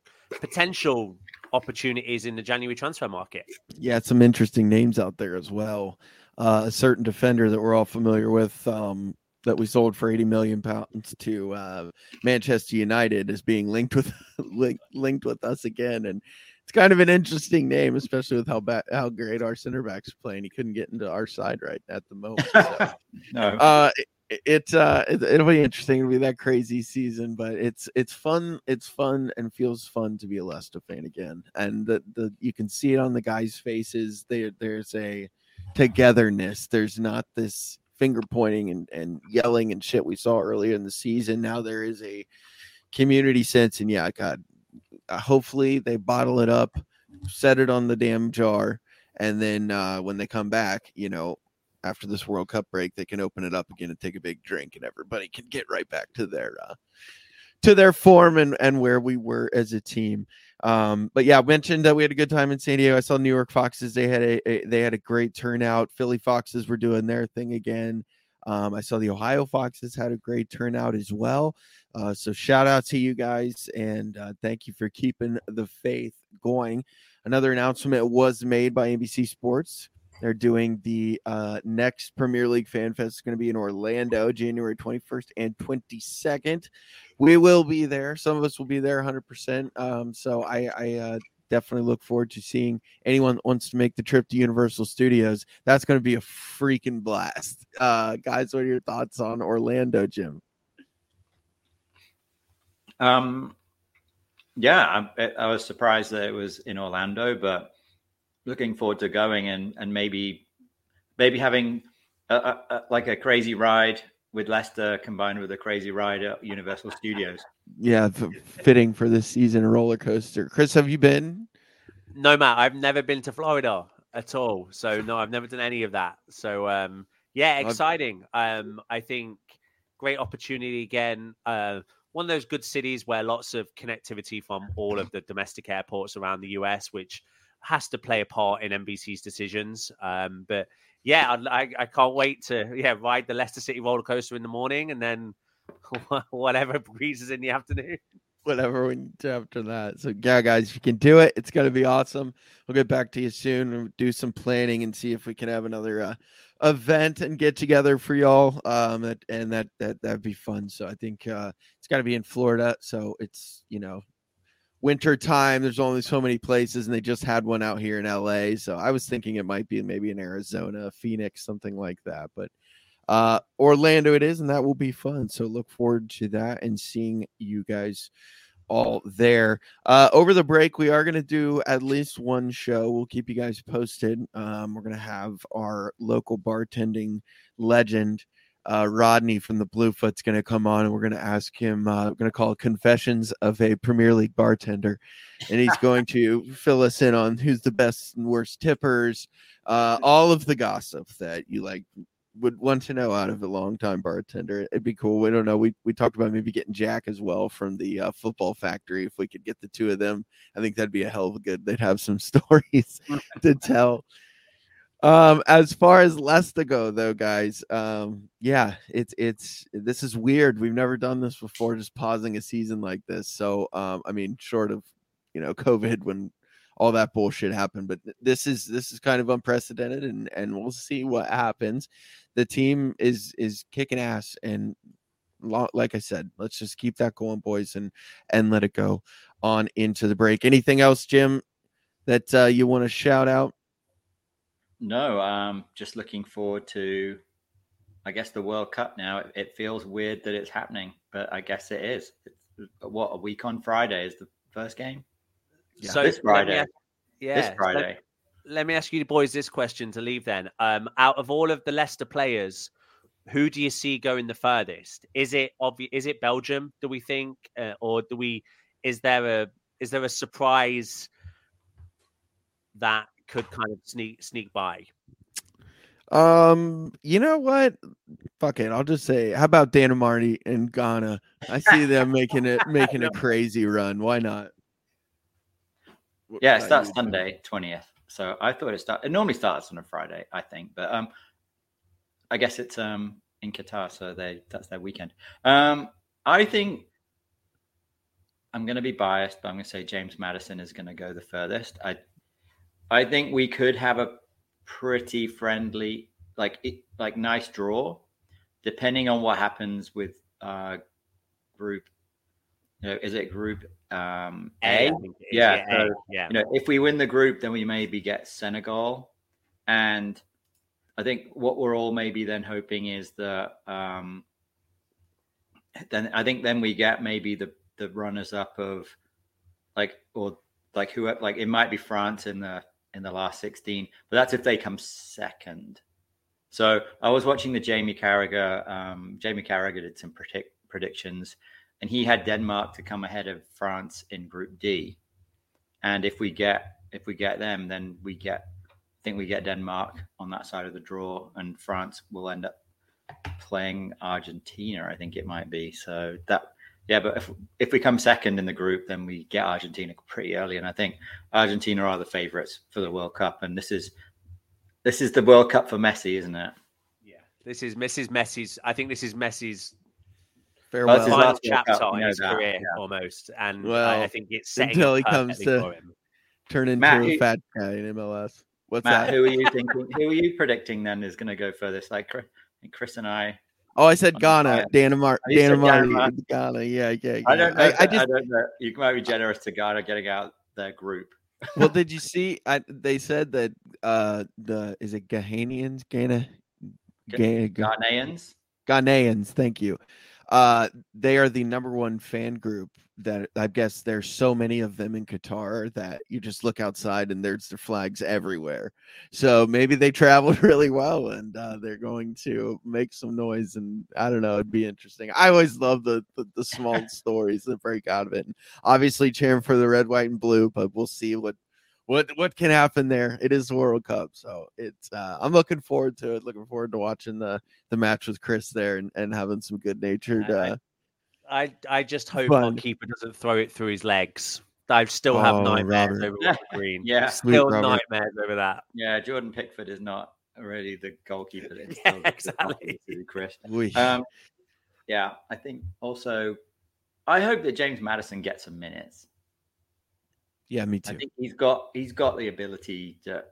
potential opportunities in the January transfer market. Yeah, some interesting names out there as well. Uh, a certain defender that we're all familiar with, um, that we sold for 80 million pounds to uh, Manchester United is being linked with linked, linked with us again. And it's kind of an interesting name especially with how bad how great our center backs playing. He couldn't get into our side right at the moment so. no. Uh it, it uh it, it'll be interesting. It'll be that crazy season but it's it's fun it's fun and feels fun to be a Leicester fan again. And the the you can see it on the guys faces. There there's a togetherness. There's not this finger pointing and, and yelling and shit we saw earlier in the season. Now there is a community sense, and yeah, God, uh, hopefully they bottle it up, set it on the damn jar, and then uh, when they come back, you know, after this World Cup break, they can open it up again and take a big drink, and everybody can get right back to their uh, to their form and and where we were as a team. Um, but yeah, mentioned that we had a good time in San Diego. I saw New York Foxes. They had a, a they had a great turnout. Philly Foxes were doing their thing again. Um, I saw the Ohio Foxes had a great turnout as well. Uh, so shout out to you guys and uh, thank you for keeping the faith going. Another announcement was made by NBC Sports. They're doing the uh, next Premier League Fan Fest. It's going to be in Orlando, January 21st and 22nd. We will be there. Some of us will be there 100%. Um, so I, I uh, definitely look forward to seeing anyone that wants to make the trip to Universal Studios. That's going to be a freaking blast. Uh, guys, what are your thoughts on Orlando, Jim? Um, yeah, I, I was surprised that it was in Orlando, but looking forward to going and and maybe maybe having a, a, a, like a crazy ride with Leicester combined with a crazy ride at Universal Studios. Yeah, f- fitting for this season roller coaster. Chris, have you been? No, Matt, I've never been to Florida at all. So no, I've never done any of that. So um, yeah, exciting. Um, I think great opportunity again. Uh, one of those good cities where lots of connectivity from all of the domestic airports around the US, which has to play a part in NBC's decisions. Um, but yeah, I, I, can't wait to yeah ride the Leicester City roller coaster in the morning and then whatever breezes in the afternoon. Whatever we to after that. So yeah, guys, if you can do it, it's gonna be awesome. We'll get back to you soon and do some planning and see if we can have another uh, event and get together for y'all. Um, and that that that'd be fun. So I think uh, it's got to be in Florida. So it's you know winter time there's only so many places and they just had one out here in la so i was thinking it might be maybe in arizona phoenix something like that but uh orlando it is and that will be fun so look forward to that and seeing you guys all there. Uh over the break we are going to do at least one show. We'll keep you guys posted. Um we're going to have our local bartending legend uh, Rodney from the Bluefoot's going to come on, and we're going to ask him. Uh, we're going to call confessions of a Premier League bartender, and he's going to fill us in on who's the best and worst tippers, uh, all of the gossip that you like would want to know out of a long time bartender. It'd be cool. We don't know. We we talked about maybe getting Jack as well from the uh, Football Factory. If we could get the two of them, I think that'd be a hell of a good. They'd have some stories to tell. Um, as far as Leicester go, though, guys, um, yeah, it's it's this is weird. We've never done this before, just pausing a season like this. So, um, I mean, short of you know COVID when all that bullshit happened, but this is this is kind of unprecedented, and and we'll see what happens. The team is is kicking ass, and like I said, let's just keep that going, boys, and and let it go on into the break. Anything else, Jim, that uh, you want to shout out? No, um, just looking forward to, I guess, the World Cup now. It, it, feels weird that it's happening, but I guess it is. It's, what a week on Friday is the first game. Yeah. So this Friday, ask, yeah, this Friday. Let, let, me ask you boys this question to leave. Then, um, out of all of the Leicester players, who do you see going the furthest? Is it obvious? Is it Belgium? Do we think, uh, or do we? Is there a is there a surprise that could kind of sneak sneak by? Um, you know what? Fuck it. I'll just say, how about Dan Amartey and Ghana? I see them making it making a crazy run. Why not? Yeah, it starts Sunday, twentieth. So I thought it start. It normally starts on a Friday, I think, but um, I guess it's um in Qatar, so they that's their weekend. Um, I think I'm going to be biased, but I'm going to say James Maddison is going to go the furthest. I I think we could have a pretty friendly, like like nice draw, depending on what happens with uh, group. You know, is it group um, A? A yeah, so, yeah. You know, if we win the group, then we maybe get Senegal, and I think what we're all maybe then hoping is that um, then I think then we get maybe the the runners up of like or like who like it might be France in the in the last 16, but that's if they come second. So I was watching the Jamie Carragher. Um, Jamie Carragher did some predict, predictions, and he had Denmark to come ahead of France in Group D. And if we get if we get them, then we get I think we get Denmark on that side of the draw, and France will end up playing Argentina. I think it might be. So that yeah, but if if we come second in the group, then we get Argentina pretty early, and I think Argentina are the favourites for the World Cup, and this is this is the World Cup for Messi, isn't it? Yeah, this is Mrs. Messi's. I think this is Messi's Farewell. That's his final chapter Cup, in his that, career yeah. almost, and Well, I, I think it's setting until up he comes to- for him. Turn into Matt, a who- fat guy in MLS. What's Matt, that? who are you thinking? who are you predicting then is going to go furthest? Like Chris, Chris and I. Oh, I said Ghana, fire. Danamar, Oh, you said Danamar, Ghana. Yeah, yeah, yeah. I don't know. I, I just I don't know. You might be generous to Ghana getting out their group. well, did you see? I, they said that uh the is it Ghanaians, Ghana, Ghana, Ghanaians. Ghanaians. Thank you. Uh, they are the number one fan group. That I guess there's so many of them in Qatar that you just look outside and there's their flags everywhere. So maybe they traveled really well and uh, they're going to make some noise. And I don't know, it'd be interesting. I always love the the, the small stories that break out of it. And obviously cheering for the red, white, and blue, but we'll see what what what can happen there. It is the World Cup, so it's uh, I'm looking forward to it. Looking forward to watching the the match with Chris there and, and having some good natured. I- I- Uh, I I just hope our keeper doesn't throw it through his legs. I still have Oh, nightmares Robert. over Robert Green. Yeah. Sweet still Robert. nightmares over that. Yeah, Jordan Pickford is not really the goalkeeper. That Yeah, exactly. confidence Chris. Um, yeah, I think also, I hope that James Maddison gets some minutes. Yeah, me I too. think he's got he's got the ability to,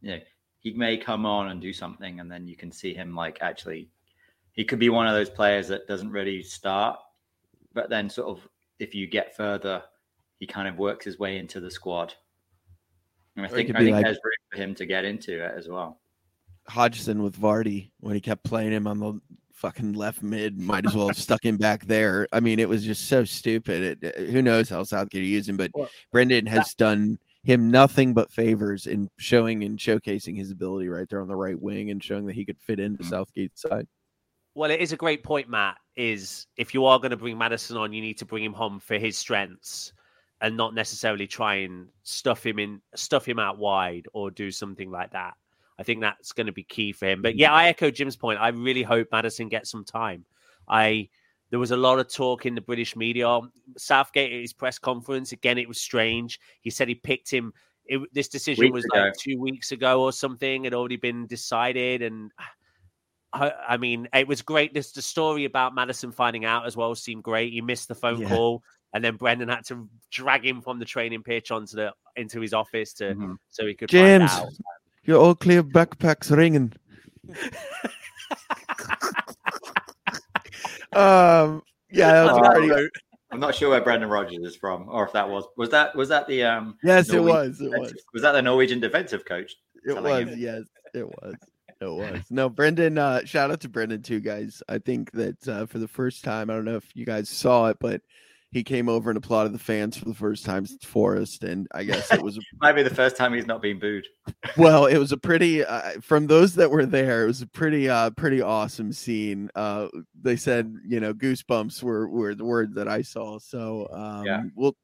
you know, he may come on and do something, and then you can see him like actually, he could be one of those players that doesn't really start, but then sort of if you get further, he kind of works his way into the squad. And I Or think I think like- there's room for him to get into it as well. Hodgson with Vardy when he kept playing him on the fucking left mid. Might as well have stuck him back there. I mean, it was just so stupid. It, uh, who knows how Southgate used him, but Well, Brendan has done him nothing but favors in showing and showcasing his ability right there on the right wing and showing that he could fit into Mhm. Southgate's side. Well, it is a great point, Matt. Is if you are going to bring Maddison on, you need to bring him home for his strengths, and not necessarily try and stuff him in, stuff him out wide, or do something like that. I think that's going to be key for him. But yeah, I echo Jim's point. I really hope Maddison gets some time. I there was a lot of talk in the British media. Southgate at his press conference again. It was strange. He said he picked him. It, this decision Weeks was ago. like two weeks ago or something. Had already been decided, and I, I mean, it was great. This the story about Maddison finding out as well seemed great. He missed the phone Yeah. call, and then Brendan had to drag him from the training pitch onto the into his office to Mhm. so he could James, find out. Your all clear backpack's ringing. um, yeah, that was pretty. no. I'm not sure where Brendan Rodgers is from, or if that was was that was that the um Yes, it was. It was. was that the Norwegian defensive coach? It was, him. yes, it was. It was. No, Brendan, uh, shout out to Brendan too, guys. I think that uh, for the first time, I don't know if you guys saw it, but he came over and applauded the fans for the first time since Forest. And I guess it was, Might be the first time he's not been booed. well, it was a pretty, uh, from those that were there, it was a pretty, uh, pretty awesome scene. Uh, they said, you know, goosebumps were, were the word that I saw. So, um, Yeah. we'll,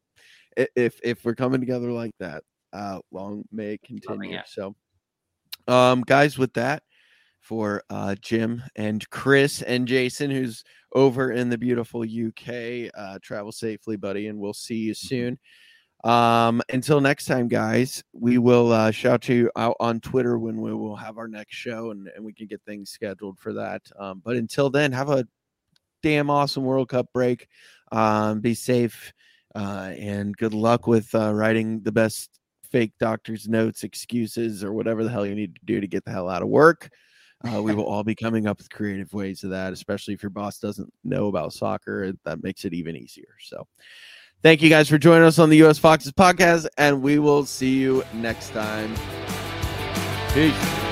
if, if we're coming together like that, uh, long may it continue. it. So, um, guys, with that, for uh, Jim and Chris and Jason, who's over in the beautiful UK, uh, travel safely, buddy, and we'll see you soon. Um, until next time, guys, we will uh, shout to you out on Twitter when we will have our next show and, and we can get things scheduled for that. Um, but until then, have a damn awesome World Cup break. Um, be safe uh, and good luck with uh, writing the best fake doctor's notes, excuses, or whatever the hell you need to do to get the hell out of work. Uh, we will all be coming up with creative ways of that, especially if your boss doesn't know about soccer. That makes it even easier. So, thank you guys for joining us on the US Foxes podcast, and we will see you next time. Peace.